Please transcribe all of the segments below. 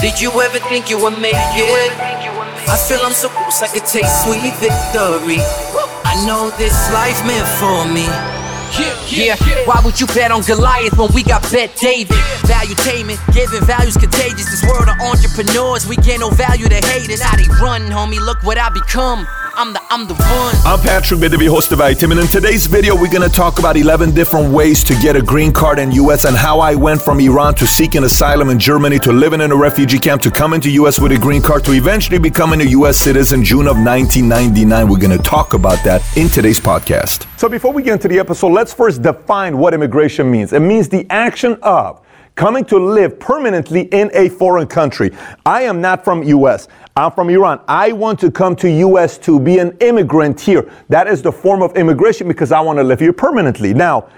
Did you ever think you would make it? I feel I'm so close, I could taste sweet victory. I know this life meant for me. Yeah, why would you bet on Goliath when we got Bet David? Value taming, giving values contagious. This world of entrepreneurs, we get no value to haters. How they run, homie, look what I become. I'm the, I'm the one. I'm Patrick Bet-David, host of iTim, and in today's video, we're gonna talk about 11 different ways to get a green card in US and how I went from Iran to seeking asylum in Germany to living in a refugee camp to coming to US with a green card to eventually becoming a US citizen June of 1999. We're gonna talk about that in today's podcast. So before we get into the episode, let's first define what immigration means. It means the action of coming to live permanently in a foreign country. I am not from US. I'm from Iran. I want to come to US to be an immigrant here. That is the form of immigration because I want to live here permanently. Now,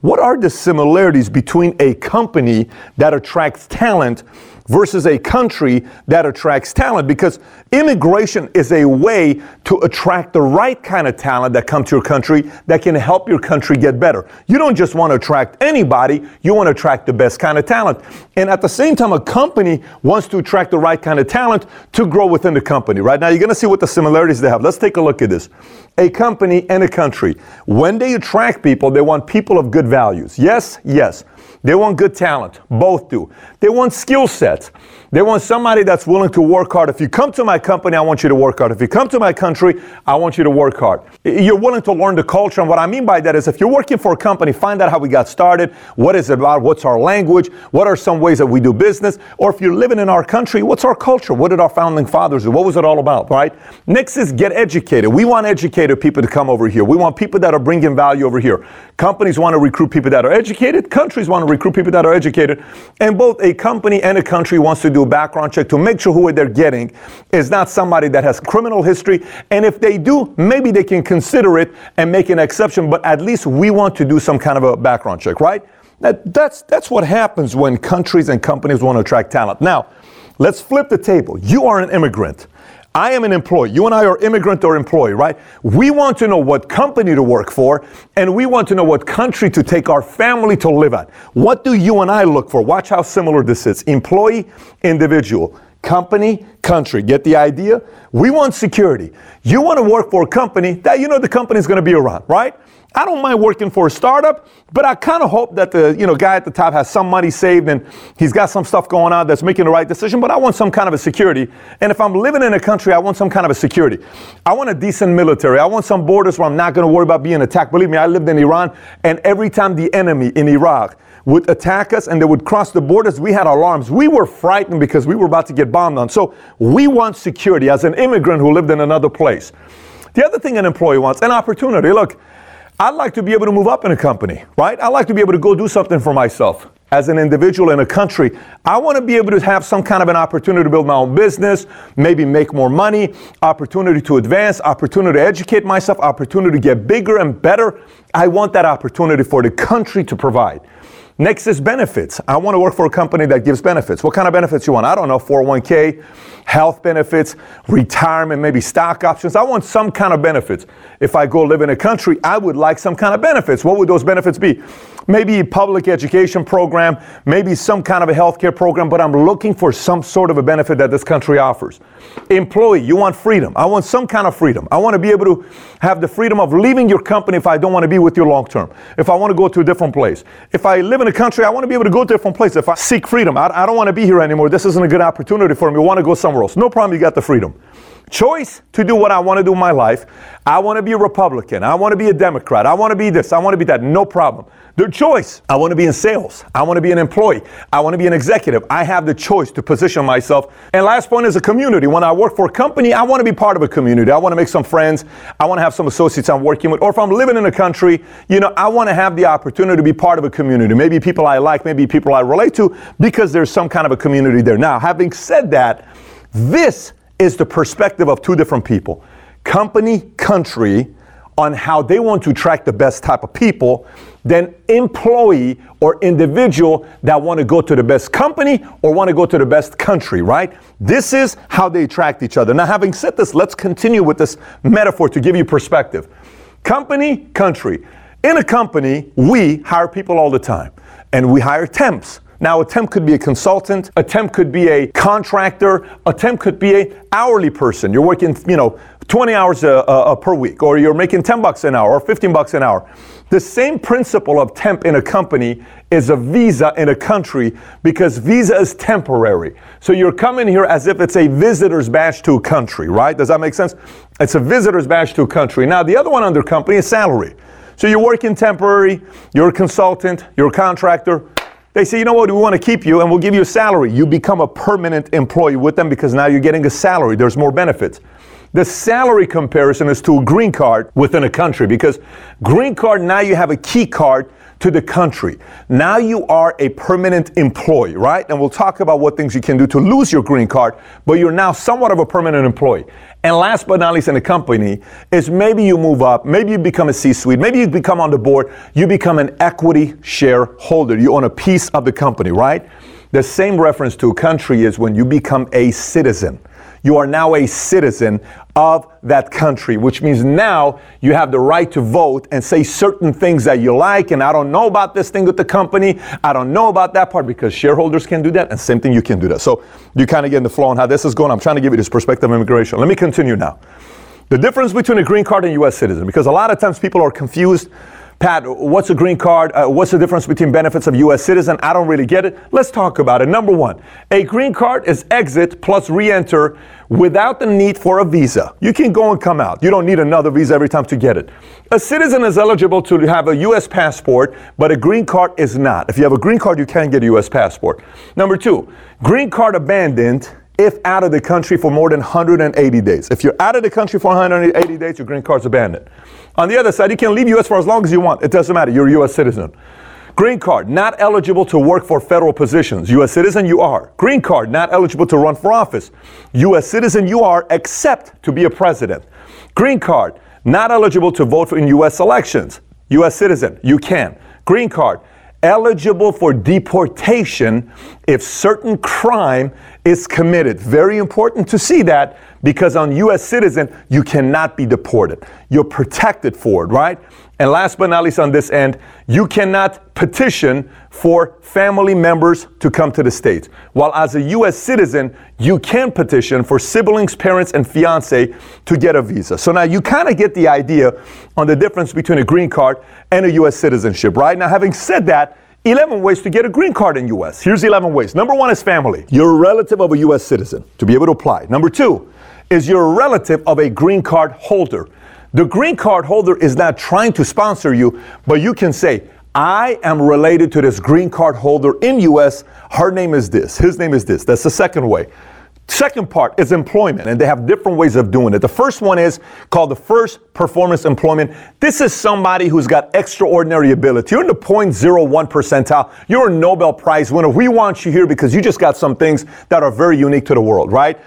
what are the similarities between a company that attracts talent versus a country that attracts talent because immigration is a way to attract the right kind of talent that come to your country that can help your country get better. You don't just want to attract anybody, you want to attract the best kind of talent. And at the same time, a company wants to attract the right kind of talent to grow within the company, right? Now you're going to see what the similarities they have. Let's take a look at this. A company and a country, when they attract people, they want people of good values. Yes, yes. They want good talent. Both do. They want skill sets. They want somebody that's willing to work hard. If you come to my company, I want you to work hard. If you come to my country, I want you to work hard. You're willing to learn the culture. And what I mean by that is if you're working for a company, find out how we got started, what is it about, what's our language, what are some ways that we do business, or if you're living in our country, what's our culture? What did our founding fathers do? What was it all about, right? Next is get educated. We want educated people to come over here. We want people that are bringing value over here. Companies want to recruit people that are educated. Countries want to recruit people that are educated. And both a company and a country wants to do a background check to make sure who they're getting is not somebody that has criminal history. And if they do, maybe they can consider it and make an exception, but at least we want to do some kind of a background check, right? That, that's, that's what happens when countries and companies want to attract talent. Now, let's flip the table. You are an immigrant. I am an employee. You and I are immigrant or employee, right? We want to know what company to work for, and we want to know what country to take our family to live at. What do you and I look for? Watch how similar this is. Employee, individual. Company, country. Get the idea? We want security. You want to work for a company that you know the company is going to be around, right? I don't mind working for a startup, but I kind of hope that the you know guy at the top has some money saved and he's got some stuff going on that's making the right decision. But I want some kind of a security. And if I'm living in a country, I want some kind of a security. I want a decent military. I want some borders where I'm not going to worry about being attacked. Believe me, I lived in Iran, and every time the enemy in Iraq would attack us and they would cross the borders, we had alarms. We were frightened because we were about to get bombed on. So we want security as an immigrant who lived in another place. The other thing an employee wants, an opportunity. Look. I'd like to be able to move up in a company, right? I'd like to be able to go do something for myself as an individual in a country. I want to be able to have some kind of an opportunity to build my own business, maybe make more money, opportunity to advance, opportunity to educate myself, opportunity to get bigger and better. I want that opportunity for the country to provide. Next is benefits. I want to work for a company that gives benefits. What kind of benefits you want? I don't know, 401k, health benefits, retirement, maybe stock options. I want some kind of benefits. If I go live in a country, I would like some kind of benefits. What would those benefits be? Maybe a public education program, maybe some kind of a healthcare program, but I'm looking for some sort of a benefit that this country offers. Employee, you want freedom. I want some kind of freedom. I want to be able to have the freedom of leaving your company if I don't want to be with you long term. If I want to go to a different place. If I live in a country, I want to be able to go to a different place. If I seek freedom, I, I don't want to be here anymore. This isn't a good opportunity for me. I want to go somewhere else. No problem, you got the freedom choice to do what I want to do in my life. I want to be a Republican. I want to be a Democrat. I want to be this. I want to be that. No problem. Their choice. I want to be in sales. I want to be an employee. I want to be an executive. I have the choice to position myself. And last point is a community. When I work for a company, I want to be part of a community. I want to make some friends. I want to have some associates I'm working with. Or if I'm living in a country, you know, I want to have the opportunity to be part of a community. Maybe people I like, maybe people I relate to, because there's some kind of a community there. Now, having said that, this is the perspective of two different people company, country, on how they want to attract the best type of people than employee or individual that want to go to the best company or want to go to the best country, right? This is how they attract each other. Now, having said this, let's continue with this metaphor to give you perspective. Company, country. In a company, we hire people all the time and we hire temps Now, a temp could be a consultant, a temp could be a contractor, a temp could be a hourly person. You're working, you know, 20 hours a, a, a per week, or you're making 10 bucks an hour or 15 bucks an hour. The same principle of temp in a company is a visa in a country because visa is temporary. So you're coming here as if it's a visitor's badge to a country, right? Does that make sense? It's a visitor's badge to a country. Now, the other one under company is salary. So you're working temporary, you're a consultant, you're a contractor. They say, you know what, we want to keep you and we'll give you a salary. You become a permanent employee with them because now you're getting a salary. There's more benefits. The salary comparison is to a green card within a country because green card, now you have a key card to the country. Now you are a permanent employee, right? And we'll talk about what things you can do to lose your green card, but you're now somewhat of a permanent employee. And last but not least in the company is maybe you move up, maybe you become a C-suite, maybe you become on the board, you become an equity shareholder. You own a piece of the company, right? The same reference to a country is when you become a citizen you are now a citizen of that country, which means now you have the right to vote and say certain things that you like. And I don't know about this thing with the company. I don't know about that part because shareholders can do that. And same thing, you can do that. So you kind of get in the flow on how this is going. I'm trying to give you this perspective of immigration. Let me continue now. The difference between a green card and U.S. citizen, because a lot of times people are confused Pat, what's a green card? Uh, what's the difference between benefits of U.S. citizen? I don't really get it. Let's talk about it. Number one, a green card is exit plus re-enter without the need for a visa. You can go and come out. You don't need another visa every time to get it. A citizen is eligible to have a U.S. passport, but a green card is not. If you have a green card, you can't get a U.S. passport. Number two, green card abandoned if out of the country for more than 180 days. If you're out of the country for 180 days, your green card's abandoned. On the other side, you can leave U.S. for as long as you want. It doesn't matter. You're a U.S. citizen. Green card, not eligible to work for federal positions. U.S. citizen, you are. Green card, not eligible to run for office. U.S. citizen, you are, except to be a president. Green card, not eligible to vote in U.S. elections. U.S. citizen, you can. Green card, eligible for deportation if certain crime is committed. Very important to see that because on US citizen, you cannot be deported. You're protected for it, right? And last but not least on this end, you cannot petition for family members to come to the States. While as a US citizen, you can petition for siblings, parents, and fiance to get a visa. So now you kind of get the idea on the difference between a green card and a US citizenship, right? Now, having said that, 11 ways to get a green card in US. Here's 11 ways. Number one is family. You're a relative of a US citizen to be able to apply. Number two is you're a relative of a green card holder. The green card holder is not trying to sponsor you, but you can say, I am related to this green card holder in US. Her name is this. His name is this. That's the second way. Second part is employment, and they have different ways of doing it. The first one is called the first preference employment. This is somebody who's got extraordinary ability. You're in the 0.01 percentile. You're a Nobel Prize winner. We want you here because you just got some things that are very unique to the world, right?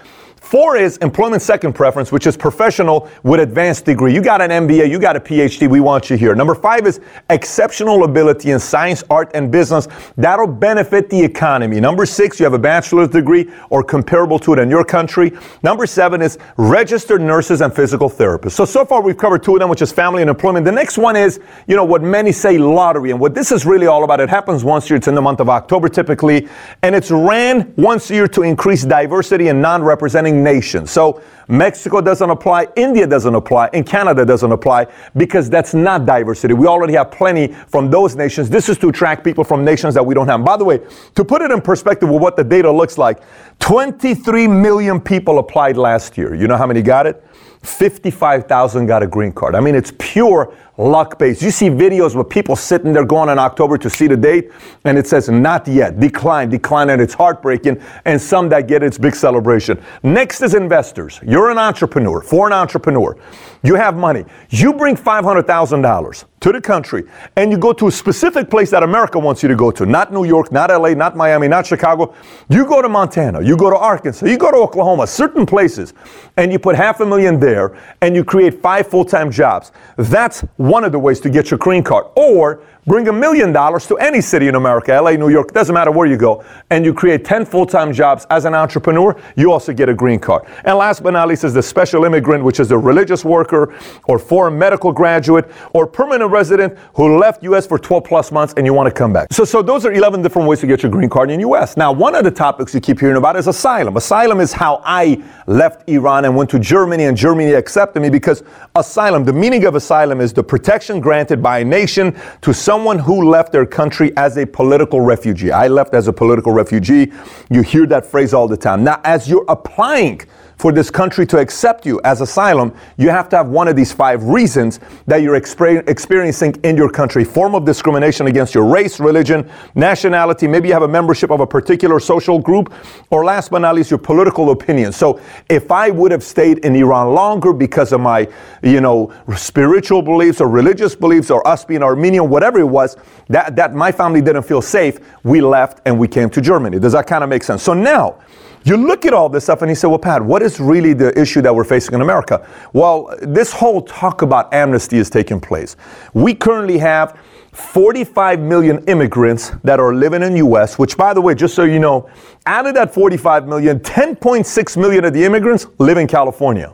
Four is employment second preference, which is professional with advanced degree. You got an MBA, you got a PhD, we want you here. Number five is exceptional ability in science, art, and business. That'll benefit the economy. Number six, you have a bachelor's degree or comparable to it in your country. Number seven is registered nurses and physical therapists. So, so far we've covered two of them, which is family and employment. The next one is, you know, what many say lottery. And what this is really all about, it happens once a year. It's in the month of October typically. And it's ran once a year to increase diversity and non-representing nations. So Mexico doesn't apply, India doesn't apply, and Canada doesn't apply because that's not diversity. We already have plenty from those nations. This is to attract people from nations that we don't have. By the way, to put it in perspective with what the data looks like, 23 million people applied last year. You know how many got it? 55,000 got a green card. I mean, it's pure luck based. You see videos where people sitting there going in October to see the date, and it says not yet, decline, decline, and it's heartbreaking. And some that get it, it's big celebration. Next is investors. You're an entrepreneur, foreign entrepreneur. You have money. You bring $500,000 to the country and you go to a specific place that America wants you to go to, not New York, not LA, not Miami, not Chicago. You go to Montana, you go to Arkansas, you go to Oklahoma, certain places, and you put half a million there and you create five full time jobs. That's one of the ways to get your green card. Or Bring a million dollars to any city in America, LA, New York, doesn't matter where you go, and you create 10 full time jobs as an entrepreneur, you also get a green card. And last but not least is the special immigrant, which is a religious worker or foreign medical graduate or permanent resident who left US for 12 plus months and you want to come back. So, so those are 11 different ways to get your green card in the US. Now, one of the topics you keep hearing about is asylum. Asylum is how I left Iran and went to Germany, and Germany accepted me because asylum, the meaning of asylum is the protection granted by a nation to someone who left their country as a political refugee. I left as a political refugee. You hear that phrase all the time. Now, as you're applying for this country to accept you as asylum, you have to have one of these five reasons that you're exper- experiencing in your country. Form of discrimination against your race, religion, nationality, maybe you have a membership of a particular social group, or last but not least, your political opinion. So if I would have stayed in Iran longer because of my, you know, spiritual beliefs or religious beliefs or us being Armenian, whatever it was, that, that my family didn't feel safe, we left and we came to Germany. Does that kind of make sense? So now, you look at all this stuff and you say, well, Pat, what is really the issue that we're facing in America? Well, this whole talk about amnesty is taking place. We currently have 45 million immigrants that are living in US, which by the way, just so you know, out of that 45 million, 10.6 million of the immigrants live in California.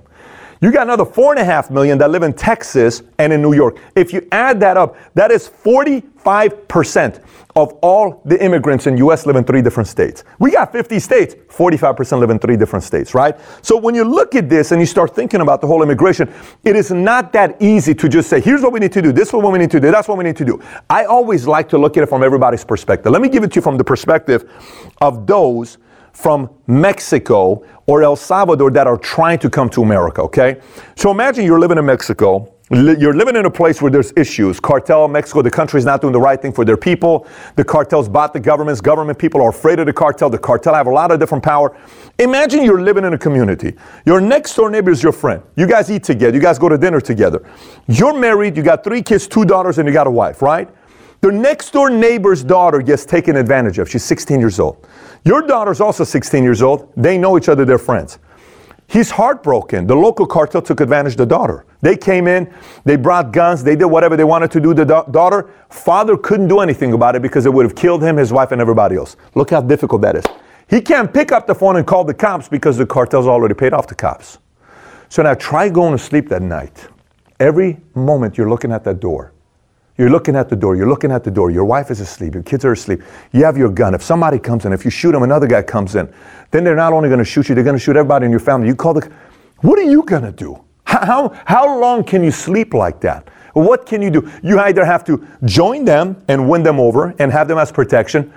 You got another four and a half million that live in Texas and in New York. If you add that up, that is 45% of all the immigrants in US live in three different states. We got 50 states, 45% live in three different states, right? So when you look at this and you start thinking about the whole immigration, it is not that easy to just say, here's what we need to do, this is what we need to do, that's what we need to do. I always like to look at it from everybody's perspective. Let me give it to you from the perspective of those from Mexico or El Salvador that are trying to come to America, okay? So imagine you're living in Mexico. You're living in a place where there's issues. Cartel, Mexico, the country is not doing the right thing for their people. The cartels bought the governments. Government people are afraid of the cartel. The cartel have a lot of different power. Imagine you're living in a community. Your next door neighbor is your friend. You guys eat together. You guys go to dinner together. You're married. You got three kids, two daughters, and you got a wife, right? The next door neighbor's daughter gets taken advantage of. She's 16 years old. Your daughter's also 16 years old. They know each other, they're friends. He's heartbroken. The local cartel took advantage of the daughter. They came in, they brought guns, they did whatever they wanted to do to the da- daughter. Father couldn't do anything about it because it would have killed him, his wife, and everybody else. Look how difficult that is. He can't pick up the phone and call the cops because the cartel's already paid off the cops. So now try going to sleep that night. Every moment you're looking at that door. You're looking at the door, you're looking at the door, your wife is asleep, your kids are asleep, you have your gun. If somebody comes in, if you shoot them, another guy comes in, then they're not only going to shoot you, they're going to shoot everybody in your family. You call the, what are you going to do? How, how long can you sleep like that? What can you do? You either have to join them and win them over and have them as protection,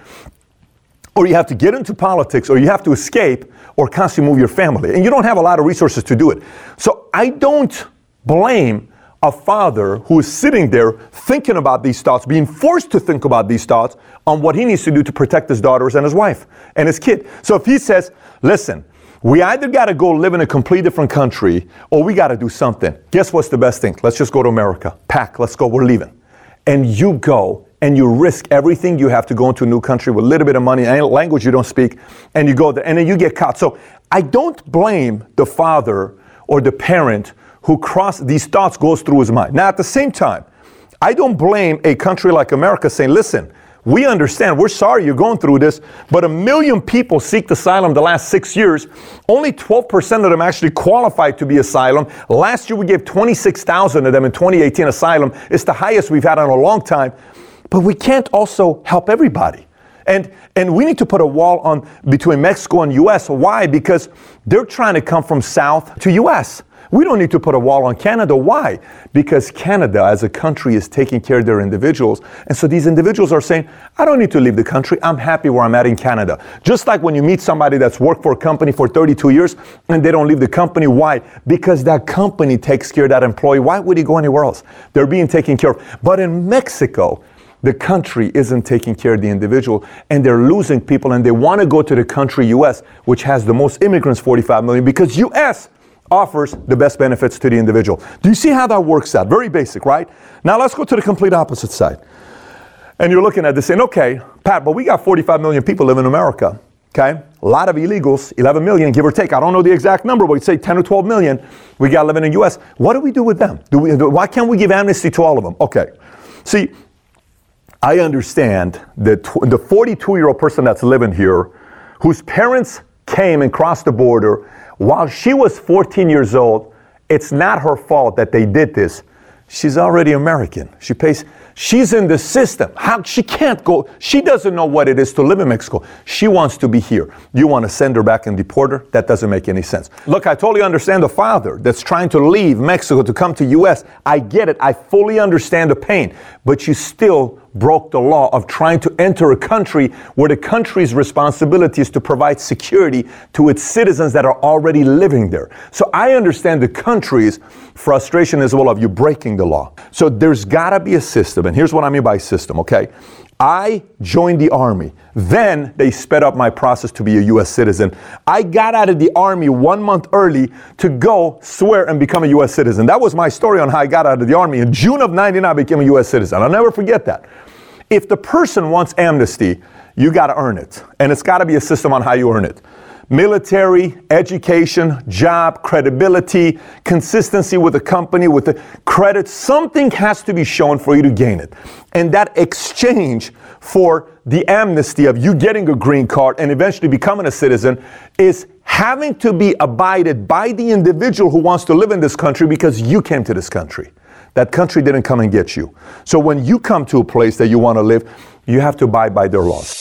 or you have to get into politics, or you have to escape, or constantly move your family. And you don't have a lot of resources to do it. So I don't blame a father who is sitting there thinking about these thoughts, being forced to think about these thoughts on what he needs to do to protect his daughters and his wife and his kid. So if he says, listen, we either got to go live in a completely different country or we got to do something. Guess what's the best thing? Let's just go to America. Pack, let's go, we're leaving. And you go and you risk everything you have to go into a new country with a little bit of money and language you don't speak, and you go there and then you get caught. So I don't blame the father or the parent who cross these thoughts goes through his mind. Now, at the same time, I don't blame a country like America saying, listen, we understand, we're sorry you're going through this, but a million people seek asylum the last six years. Only 12% of them actually qualified to be asylum. Last year we gave 26,000 of them in 2018 asylum. It's the highest we've had in a long time. But we can't also help everybody. And, and we need to put a wall on between Mexico and US. Why? Because they're trying to come from south to US. We don't need to put a wall on Canada. Why? Because Canada as a country is taking care of their individuals. And so these individuals are saying, I don't need to leave the country. I'm happy where I'm at in Canada. Just like when you meet somebody that's worked for a company for 32 years and they don't leave the company. Why? Because that company takes care of that employee. Why would he go anywhere else? They're being taken care of. But in Mexico, the country isn't taking care of the individual and they're losing people and they want to go to the country US which has the most immigrants 45 million because US offers the best benefits to the individual. Do you see how that works out? Very basic, right? Now let's go to the complete opposite side. And you're looking at this saying, okay, Pat, but we got 45 million people living in America. Okay? A lot of illegals, 11 million, give or take. I don't know the exact number, but we'd say 10 or 12 million. We got living in the US. What do we do with them? Do we, why can't we give amnesty to all of them? Okay. See, I understand that the 42 year old person that's living here, whose parents came and crossed the border while she was 14 years old, it's not her fault that they did this. She's already American. She pays She's in the system. How she can't go. She doesn't know what it is to live in Mexico. She wants to be here. You want to send her back and deport her? That doesn't make any sense. Look, I totally understand the father that's trying to leave Mexico to come to US. I get it. I fully understand the pain. But you still broke the law of trying to enter a country where the country's responsibility is to provide security to its citizens that are already living there. So I understand the country's frustration as well of you breaking the law. So there's got to be a system, and here's what I mean by system, okay? I joined the army. Then they sped up my process to be a U.S. citizen. I got out of the army one month early to go swear and become a U.S. citizen. That was my story on how I got out of the army. In June of 99, I became a U.S. citizen. I'll never forget that. If the person wants amnesty, you got to earn it. And it's got to be a system on how you earn it military, education, job, credibility, consistency with the company, with the credit. Something has to be shown for you to gain it. And that exchange for the amnesty of you getting a green card and eventually becoming a citizen is having to be abided by the individual who wants to live in this country because you came to this country. That country didn't come and get you. So when you come to a place that you want to live, you have to abide by their laws.